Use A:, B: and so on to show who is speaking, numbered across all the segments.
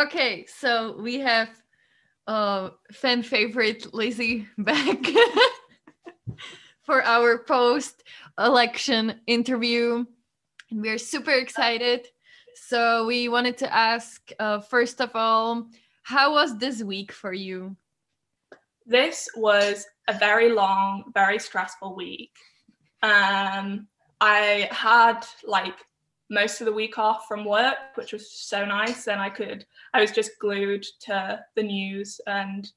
A: Okay, so we have uh fan favorite Lizzie back for our post election interview. And we're super excited. So we wanted to ask uh, first of all, how was this week for you?
B: This was a very long, very stressful week. Um, I had like most of the week off from work, which was so nice. And I could, I was just glued to the news and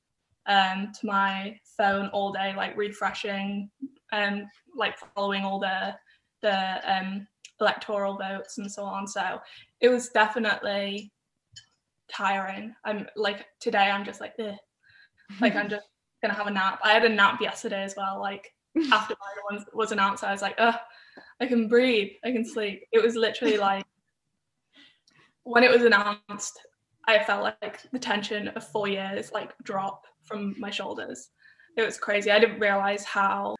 B: um, to my phone all day, like refreshing and like following all the the um, electoral votes and so on. So it was definitely tiring. I'm like today, I'm just like, like I'm just gonna have a nap. I had a nap yesterday as well. Like after my one was announced, I was like, oh, I can breathe, I can sleep. It was literally like when it was announced, I felt like the tension of four years like drop from my shoulders. It was crazy. I didn't realize how,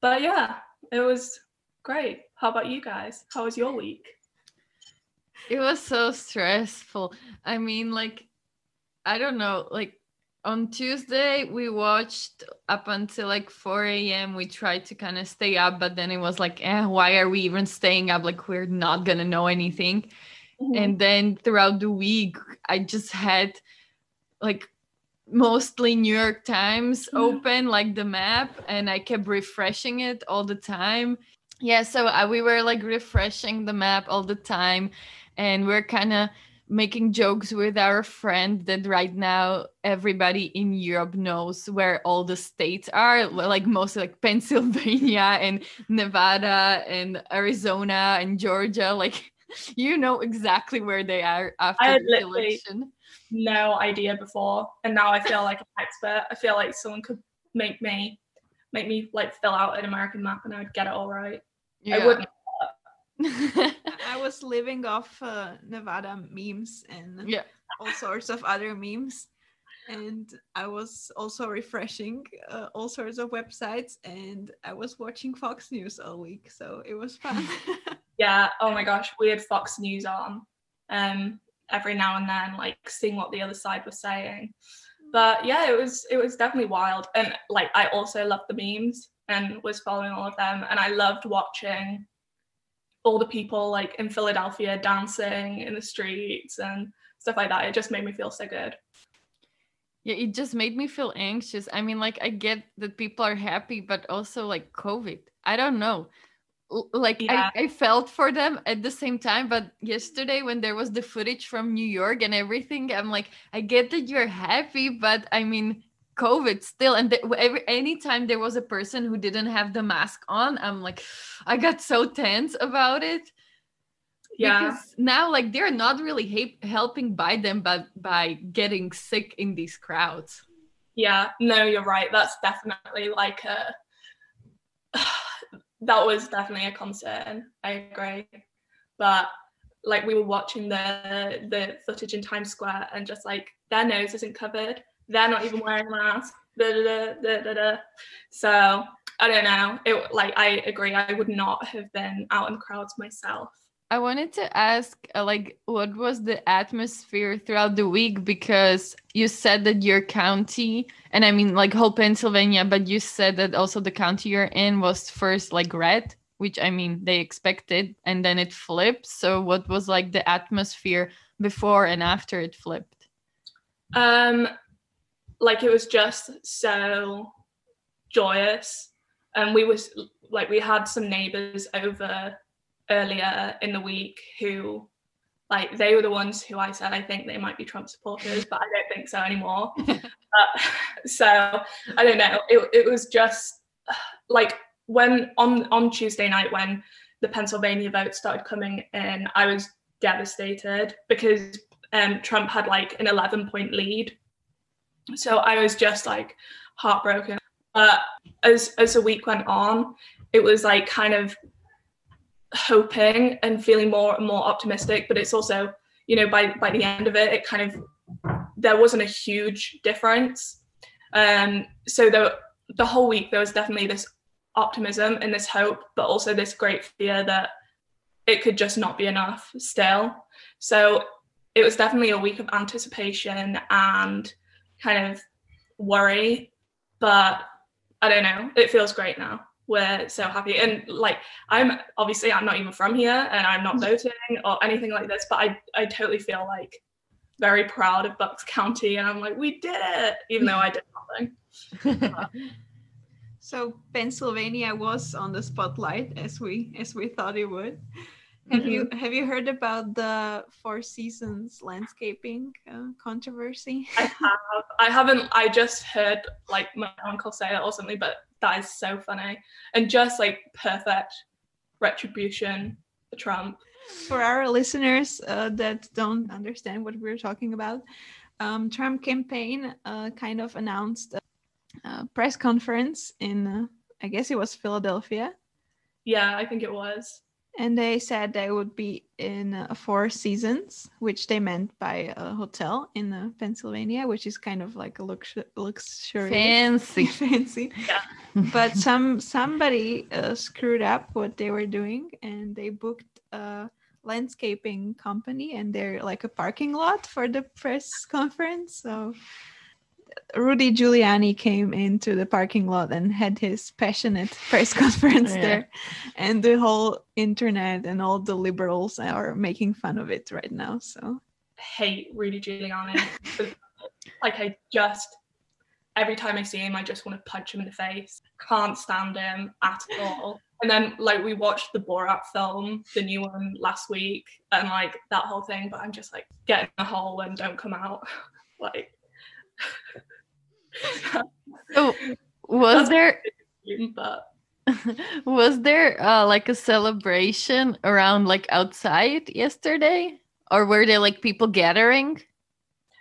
B: but yeah, it was great. How about you guys? How was your week?
A: It was so stressful. I mean, like, I don't know, like on Tuesday we watched up until like 4 a.m. We tried to kind of stay up, but then it was like, eh, why are we even staying up? Like we're not gonna know anything. Mm-hmm. And then throughout the week, I just had like mostly New York Times open, like the map, and I kept refreshing it all the time. Yeah, so uh, we were like refreshing the map all the time, and we're kind of making jokes with our friend that right now everybody in Europe knows where all the states are, like mostly like Pennsylvania and Nevada and Arizona and Georgia. Like you know exactly where they are after the election.
B: No idea before, and now I feel like an expert. I feel like someone could make me make me like fill out an American map, and I would get it all right. Yeah. I wouldn't
C: I was living off uh, Nevada memes and yeah. all sorts of other memes. And I was also refreshing uh, all sorts of websites and I was watching Fox News all week. So it was fun.
B: yeah. Oh my gosh. We had Fox News on um, every now and then, like seeing what the other side was saying. But yeah, it was it was definitely wild. And like I also loved the memes and was following all of them. And I loved watching all the people like in Philadelphia dancing in the streets and stuff like that. It just made me feel so good.
A: Yeah, it just made me feel anxious. I mean, like I get that people are happy, but also like COVID. I don't know. like yeah. I, I felt for them at the same time but yesterday when there was the footage from new york and everything i'm like i get that you're happy but i mean COVID still. And the, every anytime there was a person who didn't have the mask on, I'm like, I got so tense about it. Yeah. Because now, like, they're not really ha- helping by them, but by getting sick in these crowds.
B: Yeah, no, you're right. That's definitely like a. that was definitely a concern. I agree, but like we were watching the the footage in Times Square and just like their nose isn't covered they're not even wearing masks. Da, da, da, so I don't know. It like I agree. I would not have been out in the crowds myself.
A: I wanted to ask, uh, like, what was the atmosphere throughout the week? Because you said that your county, and I mean, like, whole Pennsylvania, but you said that also the county you're in was first like red, which I mean, they expected, and then it flipped. So, what was like the atmosphere before and after it flipped?
B: Um, like it was just so joyous and we was like we had some neighbors over earlier in the week who like they were the ones who I said I think they might be Trump supporters, but I don't think so anymore. so I don't know. It, it was just like when on on Tuesday night when the Pennsylvania vote started coming in, I was devastated because um, Trump had like an 11 point lead so I was just like heartbroken. But as as the week went on, it was like kind of hoping and feeling more and more optimistic. But it's also, you know, by by the end of it, it kind of there wasn't a huge difference. Um, so the the whole week there was definitely this optimism and this hope, but also this great fear that it could just not be enough still. So it was definitely a week of anticipation and kind of worry. But I don't know, it feels great now. We're so happy. And like I'm obviously I'm not even from here and I'm not mm. voting or anything like this, but I, I totally feel like very proud of Bucks County and I'm like, we did it, even though I did nothing.
C: so Pennsylvania was on the spotlight as we as we thought it would. Have mm-hmm. you have you heard about the Four Seasons landscaping uh, controversy?
B: I have. I haven't. I just heard like my uncle say it or something, but that is so funny and just like perfect retribution for Trump.
C: For our listeners uh, that don't understand what we're talking about, um, Trump campaign uh, kind of announced a, press conference in, uh, I guess it was Philadelphia.
B: Yeah, I think it was
C: and they said they would be in uh, four seasons which they meant by a hotel in uh, pennsylvania which is kind of like a lux- luxury
A: fancy.
C: Fancy. Yeah. but some somebody uh, screwed up what they were doing and they booked a landscaping company and they're like a parking lot for the press conference. So Rudy Giuliani came into the parking lot and had his passionate press conference yeah. there, and the whole internet and all the liberals are making fun of it right now. So
B: hate Rudy Giuliani. like I just every time I see him, I just want to punch him in the face. Can't stand him at all. And then like we watched the Borat film, the new one last week, and like that whole thing. But I'm just like get in the hole and don't come out. like
A: so was there was there uh, like a celebration around like outside yesterday? Or were there like people gathering?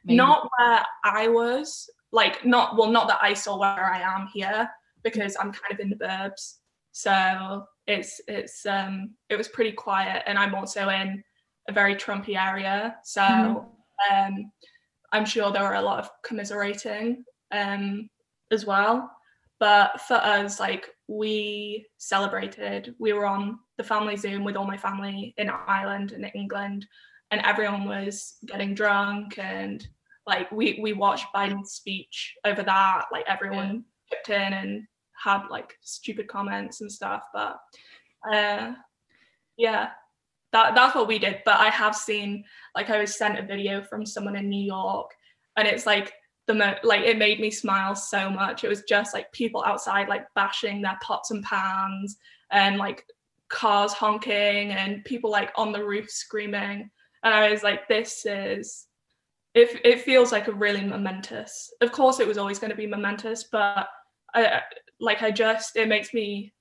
B: Maybe. not where i was. Like not well not that i saw where i am here because i'm kind of in the burbs. So it's it's um it was pretty quiet and i'm also in a very trumpy area. So mm-hmm. um i'm sure there were a lot of commiserating um, as well. But for us, like we celebrated, we were on the family Zoom with all my family in Ireland and England, and everyone was getting drunk and like we we watched Biden's speech over that. Like everyone chipped in and had like stupid comments and stuff. But uh, yeah, that that's what we did. But I have seen like I was sent a video from someone in New York, and it's like the mo- like it made me smile so much. It was just like people outside like bashing their pots and pans and like cars honking and people like on the roof screaming. And I was like, this is it, it feels like a really momentous. Of course, it was always going to be momentous, but I like I just it makes me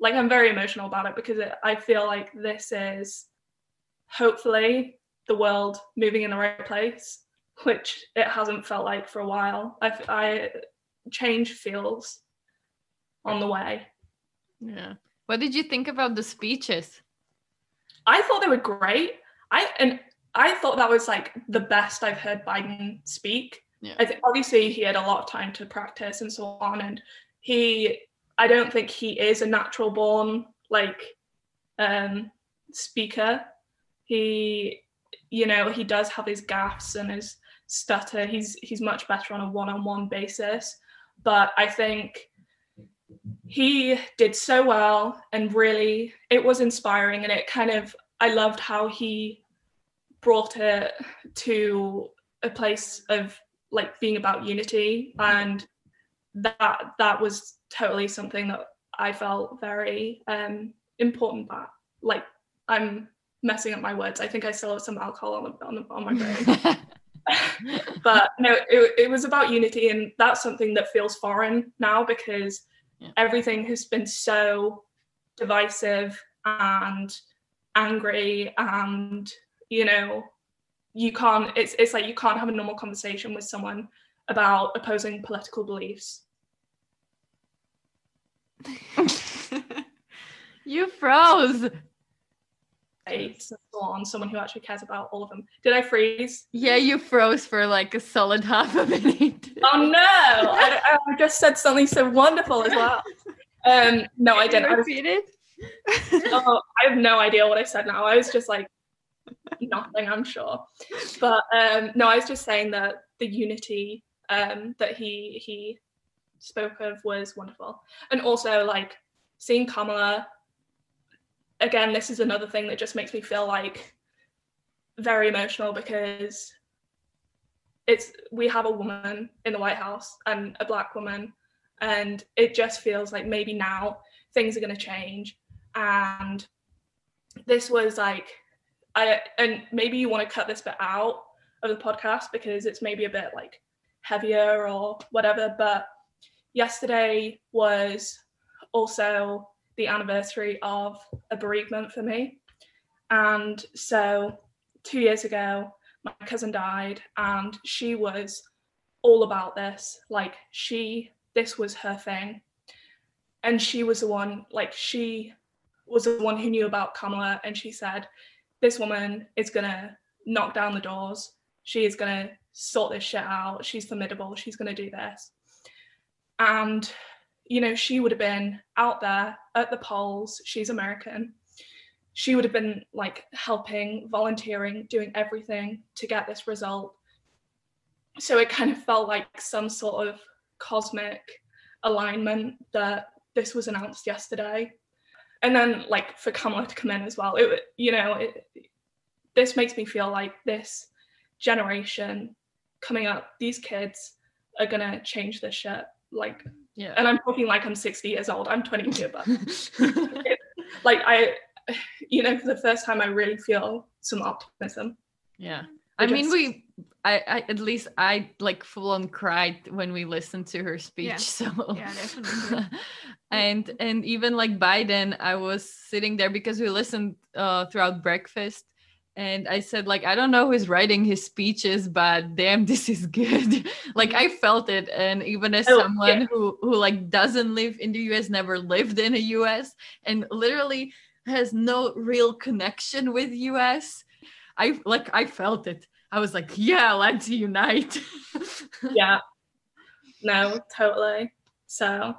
B: like I'm very emotional about it because it, I feel like this is hopefully the world moving in the right place which it hasn't felt like for a while. I, I change feels on the way.
A: Yeah. What did you think about the speeches?
B: I thought they were great. I and I thought that was like the best I've heard Biden speak. Yeah. I think obviously he had a lot of time to practice and so on, and he I don't think he is a natural born like um speaker. He you know he does have his gaffes and his stutter. He's he's much better on a one-on-one basis. But I think he did so well and really it was inspiring and it kind of I loved how he brought it to a place of like being about unity and that that was totally something that I felt very um important But like I'm messing up my words. I think I still have some alcohol on the, on, the, on my brain. but no, it, it was about unity, and that's something that feels foreign now because yeah. everything has been so divisive and angry, and you know, you can't. It's it's like you can't have a normal conversation with someone about opposing political beliefs.
A: you froze
B: and so on, someone who actually cares about all of them. Did I freeze?
A: Yeah, you froze for like a solid half a minute.
B: oh no! I, I, just said something so wonderful as well. Um, no, I didn't.
C: Repeat
B: it. oh, I have no idea what I said now. I was just like, nothing, I'm sure. But um, no, I was just saying that the unity um, that he he spoke of was wonderful, and also like seeing Kamala. Again, this is another thing that just makes me feel like very emotional because it's we have a woman in the White House and a black woman, and it just feels like maybe now things are going to change. And this was like, I and maybe you want to cut this bit out of the podcast because it's maybe a bit like heavier or whatever. But yesterday was also the anniversary of a bereavement for me. And so two years ago, my cousin died and she was all about this. Like she this was her thing. And she was the one like she was the one who knew about kamala and she said this woman is gonna knock down the doors. She is gonna sort this shit out. She's formidable. She's gonna do this. And you know she would have been out there at the polls she's american she would have been like helping, volunteering, doing everything to get this result. So it kind of felt like some sort of cosmic alignment that this was announced yesterday. And then like for Kamala to come in as well, it you know, it, this makes me feel like this generation coming up, these kids are gonna change this shit. Like yeah. And I'm talking like I'm 60 years old. I'm 22, but like I you know, for the first time, I really feel some optimism.
A: Yeah. I, mean, we, I, I, at least I like full on cried when we listened to her speech. Yeah. So,
C: yeah, definitely.
A: and, and even like Biden, I was sitting there because we listened uh, throughout breakfast and I said, like, I don't know who's writing his speeches, but damn, this is good. like I felt it. And even as oh, someone yeah. who who like doesn't live in the US, never lived in the US, and literally has no real connection with us i like i felt it i was like yeah let's unite
B: yeah no totally so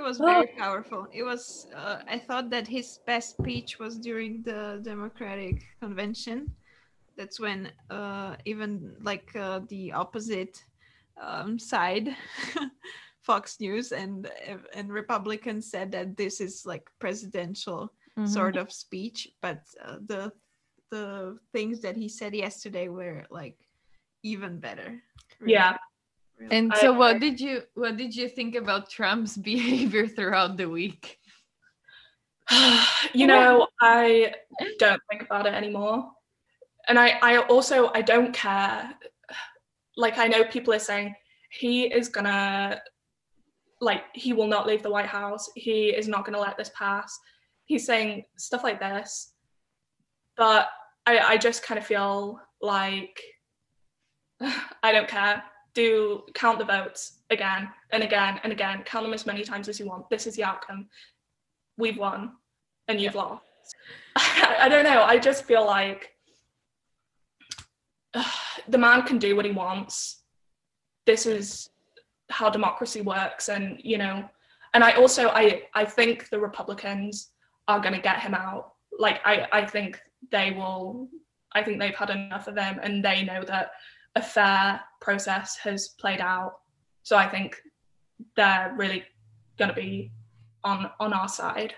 C: it was very oh. powerful it was uh, i thought that his best speech was during the democratic convention that's when uh, even like uh, the opposite um, side fox news and and republicans said that this is like presidential mm-hmm. sort of speech but uh, the the things that he said yesterday were like even better
B: really. yeah
A: and so what did you what did you think about trump's behavior throughout the week?
B: You know i don't think about it anymore. And i i also i don't care. Like i know people are saying he is gonna like he will not leave the white house. He is not gonna let this pass. He's saying stuff like this, but I, I just kind of feel like I don't care. Do count the votes again and again and again. Count them as many times as you want. This is the outcome. We've won and you've yeah. lost. I, don't know. I just feel like uh, the man can do what he wants. This is how democracy works. And, you know, and I also I I think the Republicans are going to get him out. Like I, I think they will. I think they've had enough of him, and they know that a fair process has played out. So I think they're really going to be on on our side.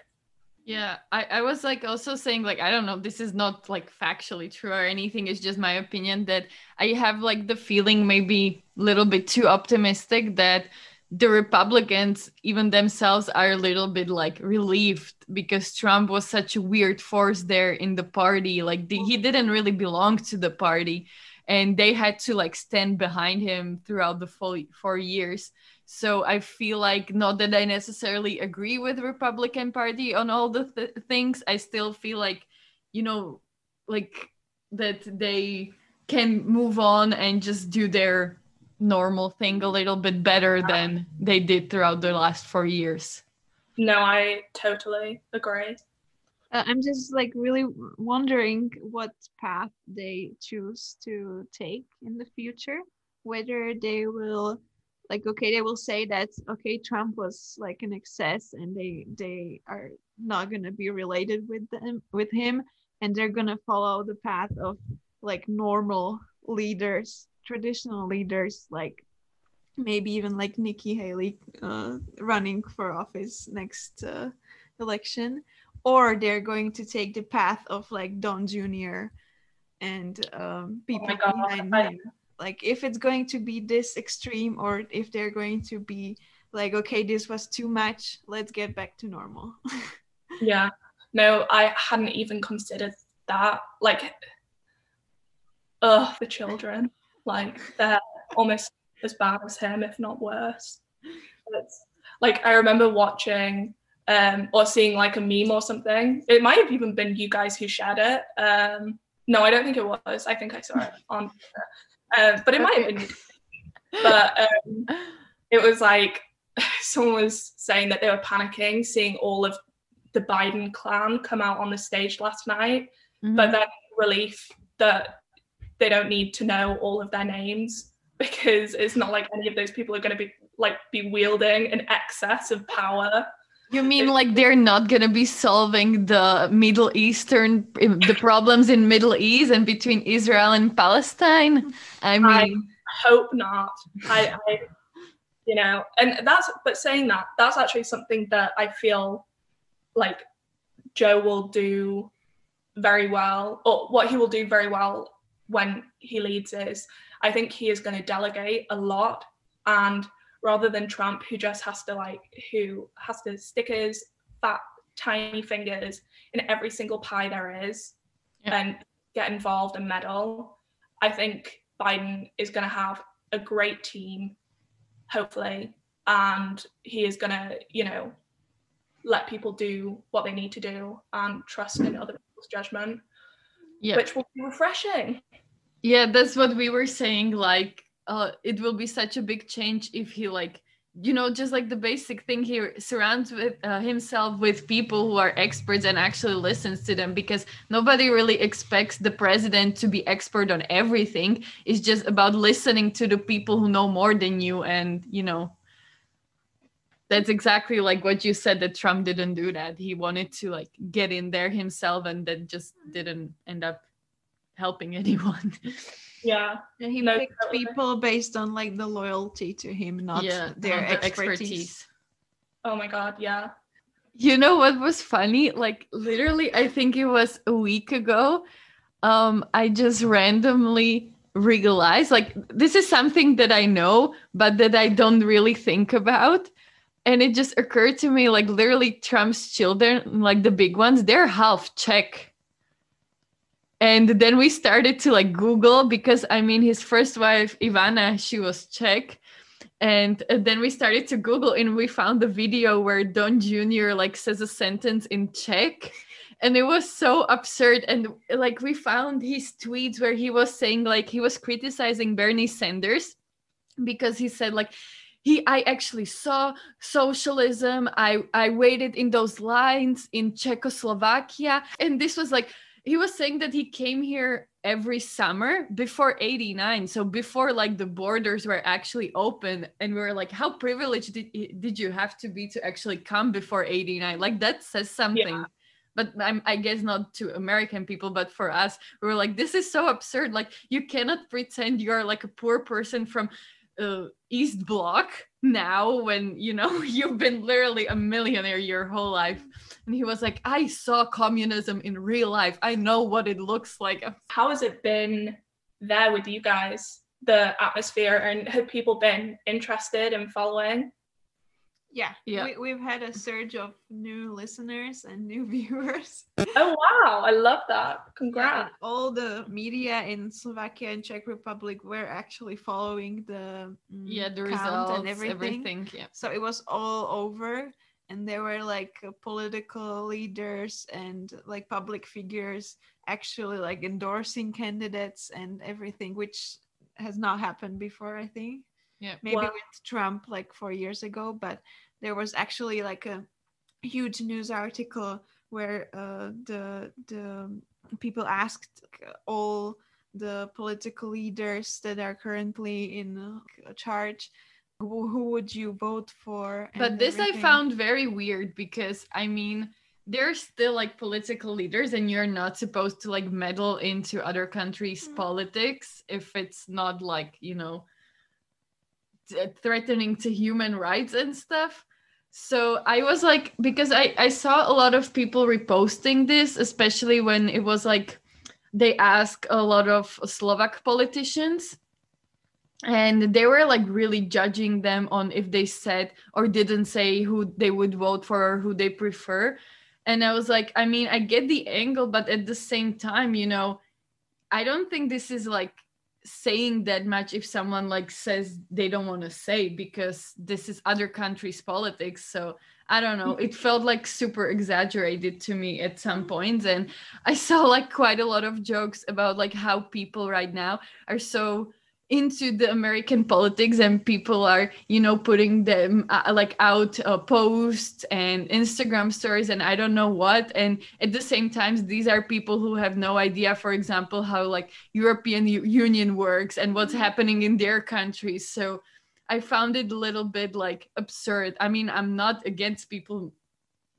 A: Yeah, I, I was like also saying like I don't know this is not like factually true or anything it's just my opinion that I have like the feeling maybe a little bit too optimistic that the Republicans, even themselves, are a little bit like relieved because Trump was such a weird force there in the party. Like the, he didn't really belong to the party, and they had to like stand behind him throughout the full four years. So I feel like not that I necessarily agree with the Republican Party on all the th- things. I still feel like, you know, like that they can move on and just do their normal thing a little bit better than they did throughout the last four years.
B: No, I totally agree.
C: Uh, I'm just like really wondering what path they choose to take in the future. Whether they will, like, okay, they will say that okay, Trump was like an excess, and they they are not gonna be related with them with him, and they're gonna follow the path of like normal leaders, traditional leaders, like maybe even like Nikki Haley uh, running for office next uh, election, or they're going to take the path of like Don Jr. and um, people oh behind him. Like if it's going to be this extreme, or if they're going to be like, okay, this was too much, let's get back to normal.
B: yeah, no, I hadn't even considered that. Like, oh, the children, like they're almost as bad as him, if not worse. It's, like I remember watching um, or seeing like a meme or something. It might have even been you guys who shared it. Um, no, I don't think it was. I think I saw it on, uh, but it might have been. But um, it was like someone was saying that they were panicking seeing all of the Biden clan come out on the stage last night, mm-hmm. but then relief that they don't need to know all of their names because it's not like any of those people are going to be like be wielding an excess of power.
A: You mean like they're not going to be solving the Middle Eastern the problems in Middle East and between Israel and Palestine? I mean I
B: hope not. I, I you know, and that's but saying that that's actually something that I feel like Joe will do very well, or what he will do very well when he leads is I think he is going to delegate a lot. And rather than Trump, who just has to like, who has to stick his fat, tiny fingers in every single pie there is yeah. and get involved and meddle, I think Biden is going to have a great team, hopefully. And he is going to, you know, let people do what they need to do and trust in other people's judgment, yeah. which will be refreshing.
A: Yeah, that's what we were saying. Like, uh, it will be such a big change if he like you know just like the basic thing he surrounds with uh, himself with people who are experts and actually listens to them because nobody really expects the president to be expert on everything. It's just about listening to the people who know more than you and you know that's exactly like what you said that trump didn't do that. He wanted to like get in there himself and that just didn't end up helping anyone.
B: Yeah.
C: And he no, picked totally. people based on like the loyalty to him, not yeah, their not expertise. expertise.
B: Oh my god, yeah.
A: You know what was funny? Like literally, I think it was a week ago. Um, I just randomly realized like this is something that I know, but that I don't really think about. And it just occurred to me like literally Trump's children, like the big ones, they're half Czech and then we started to like google because i mean his first wife ivana she was czech. And uh, then we started to google and we found the video where don junior like says a sentence in czech. And it was so absurd. And like we found his tweets where he was saying like he was criticizing bernie sanders because he said like he i actually saw socialism. I i waited in those lines in czechoslovakia. And this was like he was saying that he came here every summer before 89 so before like the borders were actually open and we were like how privileged did, did you have to be to actually come before 89 like that says something. Yeah. but I'm, i guess not to american people but for us we were like this is so absurd. Like you cannot pretend you're like a poor person from uh, east block now when you know you've been literally a millionaire your whole life. And he was like i saw communism in real life. I know what it looks like.
B: How has it been there with you guys? The atmosphere and have people been interested in following
C: yeah, yeah. We, have had a surge of new listeners and new viewers.
B: oh wow, I love that! Congrats!
C: Yeah, all the media in Slovakia and Czech Republic were actually following the
A: mm, yeah the results and everything. everything. Yeah.
C: So it was all over, and there were like uh, political leaders and like public figures actually like endorsing candidates and everything, which has not happened before. I think
A: yeah
C: maybe wow. with trump like four years ago but there was actually like a huge news article where uh, the the people asked all the political leaders that are currently in charge who, would you vote for
A: but this everything. i found very weird because i mean they're still like political leaders and you're not supposed to like meddle into other countries mm-hmm. politics if it's not like you know threatening to human rights and stuff so i was like because i i saw a lot of people reposting this especially when it was like they asked a lot of slovak politicians and they were like really judging them on if they said or didn't say who they would vote for or who they prefer. And i was like i mean i get the angle but at the same time you know i don't think this is like saying that much if someone like says they don't want to say because this is other countries politics. So i don't know. It felt like super exaggerated to me at some mm. points and i saw like quite a lot of jokes about like how people right now are so into the American politics and people are, you know, putting them uh, like out uh, posts and Instagram stories and I don't know what. And at the same time, these are people who have no idea, for example, how like European U- Union works and what's mm-hmm. happening in their countries. So I found it a little bit like absurd. I mean, I'm not against people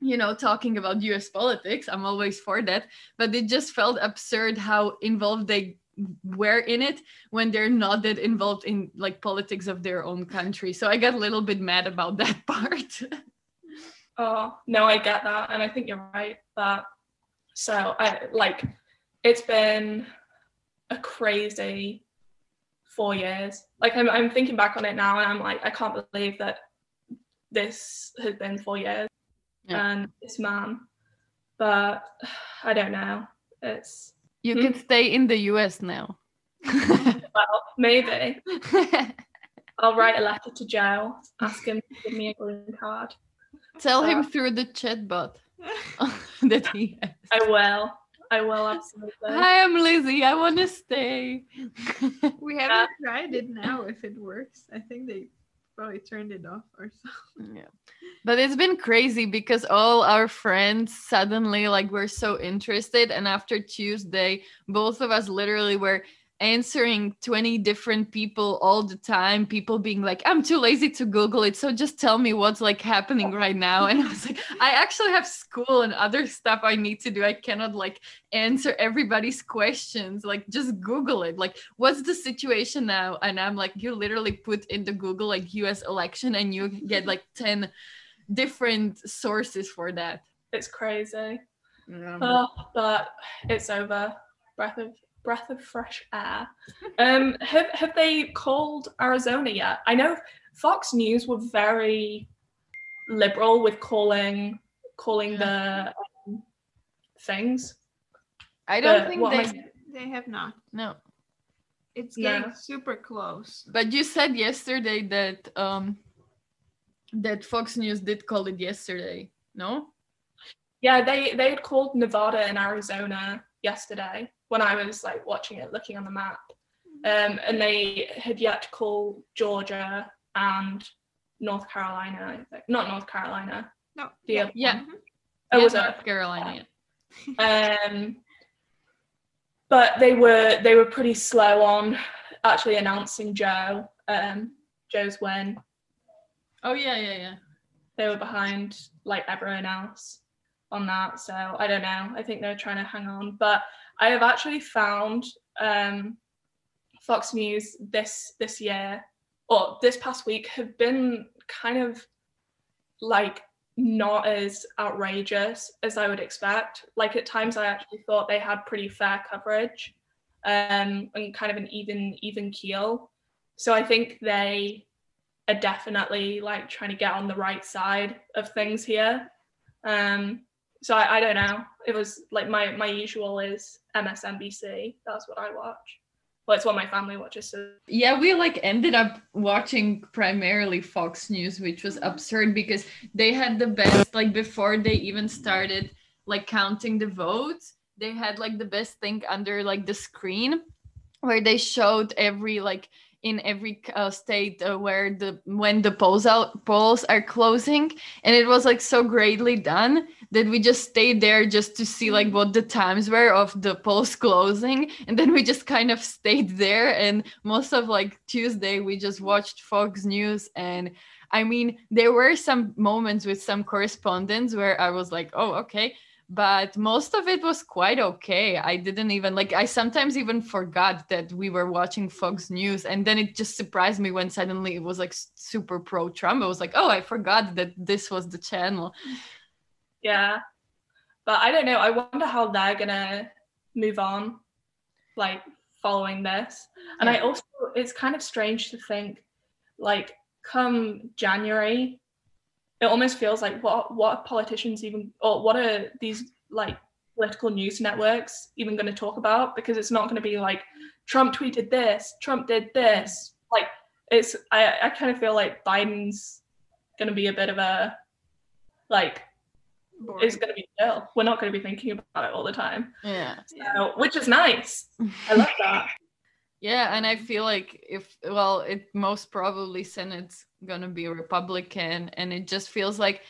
A: you know talking about us politics i'm always for that but it just felt absurd how involved they were in it when they're not that involved in like politics of their own country. So i got a little bit mad about that part.
B: Oh no i get that. And i think you're right that so i like it's been a crazy four years. Like I'm, I'm thinking back on it now and i'm like i can't believe that this has been four years yeah. and this man. But i don't know. It's
A: you hmm? can stay in the US now.
B: well, maybe. I'll write a letter to Joe, ask him to give me a green card.
A: Tell him through the chat bot that he has.
B: I will. I will absolutely.
A: Hi, I'm Lizzie. I want to stay.
C: we haven't yeah. tried it now. If it works, I think they probably turned it off or something.
A: Yeah. But it's been crazy because all our friends suddenly like were so interested and after Tuesday both of us literally were answering 20 different people all the time people being like i'm too lazy to google it so just tell me what's like happening right now. And i was like i actually have school and other stuff i need to do. I cannot like answer everybody's questions. Like just google it. Like what's the situation now? And i'm like you literally put in the google like us election and you get like 10 different sources for that.
B: It's crazy. Oh, but it's over. Breath of breath of fresh air. Um, have have they called Arizona yet? I know Fox News were very liberal with calling calling the um, things.
A: I don't think they I...
C: they have not.
A: No.
C: It's getting no. super close.
A: But you said yesterday that um that Fox News did call it yesterday, no?
B: Yeah, they they had called Nevada and Arizona yesterday when I was like watching it, looking on the map. Um, and they had yet to call Georgia and North Carolina. Not North Carolina.
C: No.
B: The
A: yeah. yeah.
B: Oh,
A: yeah, was North it? Carolina.
B: um, but they were they were pretty slow on actually announcing Joe. Um, Joe's win.
A: Oh yeah, yeah, yeah.
B: They were behind like everyone else on that. So I don't know. I think they're trying to hang on. But I have actually found um, Fox News this this year or this past week have been kind of like not as outrageous as I would expect. Like at times, I actually thought they had pretty fair coverage um, and kind of an even even keel. So I think they are definitely like trying to get on the right side of things here. Um, so I, I don't know. It was like my my usual is MSNBC. That's what I watch. Well, it's what my family watches. So.
A: Yeah, we like ended up watching primarily Fox News, which was absurd because they had the best like before they even started like counting the votes. They had like the best thing under like the screen where they showed every like in every uh, state uh, where the when the polls out polls are closing. And it was like so greatly done that we just stayed there just to see like what the times were of the polls closing. And then we just kind of stayed there. And most of like tuesday we just watched fox news. And i mean there were some moments with some correspondents where i was like oh okay but most of it was quite okay. I didn't even like, I sometimes even forgot that we were watching Fox News. And then it just surprised me when suddenly it was like super pro Trump. I was like, oh, I forgot that this was the channel.
B: Yeah. But I don't know. I wonder how they're going to move on, like following this. And yeah. I also, it's kind of strange to think, like, come January, it almost feels like what what are politicians even or what are these like political news networks even going to talk about because it's not going to be like Trump tweeted this, Trump did this. Like it's I I kind of feel like Biden's going to be a bit of a like Boring. it's going to be chill. We're not going to be thinking about it all the time.
A: Yeah.
B: So, which is nice. I love that.
A: Yeah, and I feel like if well, it most probably Senate's gonna be Republican, and it just feels like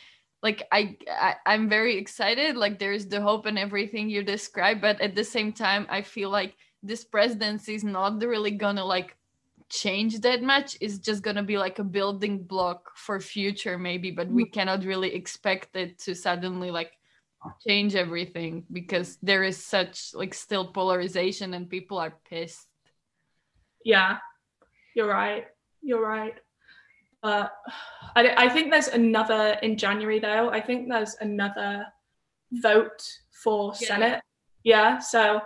A: like I, I i'm very excited like there's the hope and everything you describe but at the same time i feel like this presidency is not really gonna like change that much it's just gonna be like a building block for future maybe but we mm. cannot really expect it to suddenly like change everything because there is such like still polarization and people are pissed
B: yeah you're right you're right but I, I think there's another in January though. I think there's another vote for yeah. Senate. Yeah. So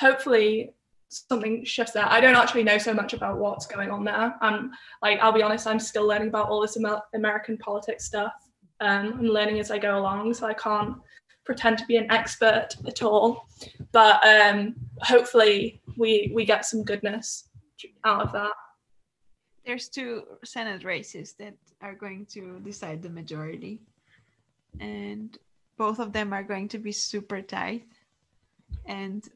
B: hopefully something shifts there. I don't actually know so much about what's going on there. I'm like, I'll be honest, I'm still learning about all this Amer- American politics stuff. Um, I'm learning as I go along, so I can't pretend to be an expert at all. But um, hopefully, we we get some goodness out of that
C: there's two Senate races that are going to decide the majority. And both of them are going to be super tight. And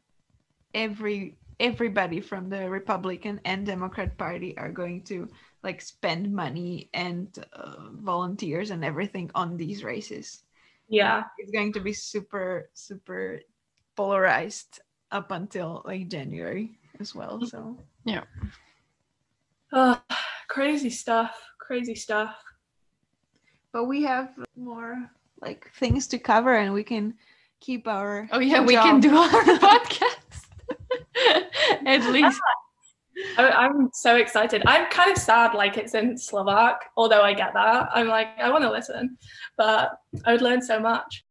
C: every everybody from the Republican and Democrat Party are going to like spend money and uh, volunteers and everything on these races.
B: Yeah.
C: It's going to be super super polarized up until like January as well. So,
A: yeah.
B: Oh, crazy stuff. Crazy stuff.
C: But we have more like things to cover and we can keep our
A: Oh yeah, job. we can do our podcast. At least. Ah.
B: I, am so excited. I'm kind of sad, like it's in Slovak, although I get that. I'm like, I want to listen, but I would learn so much.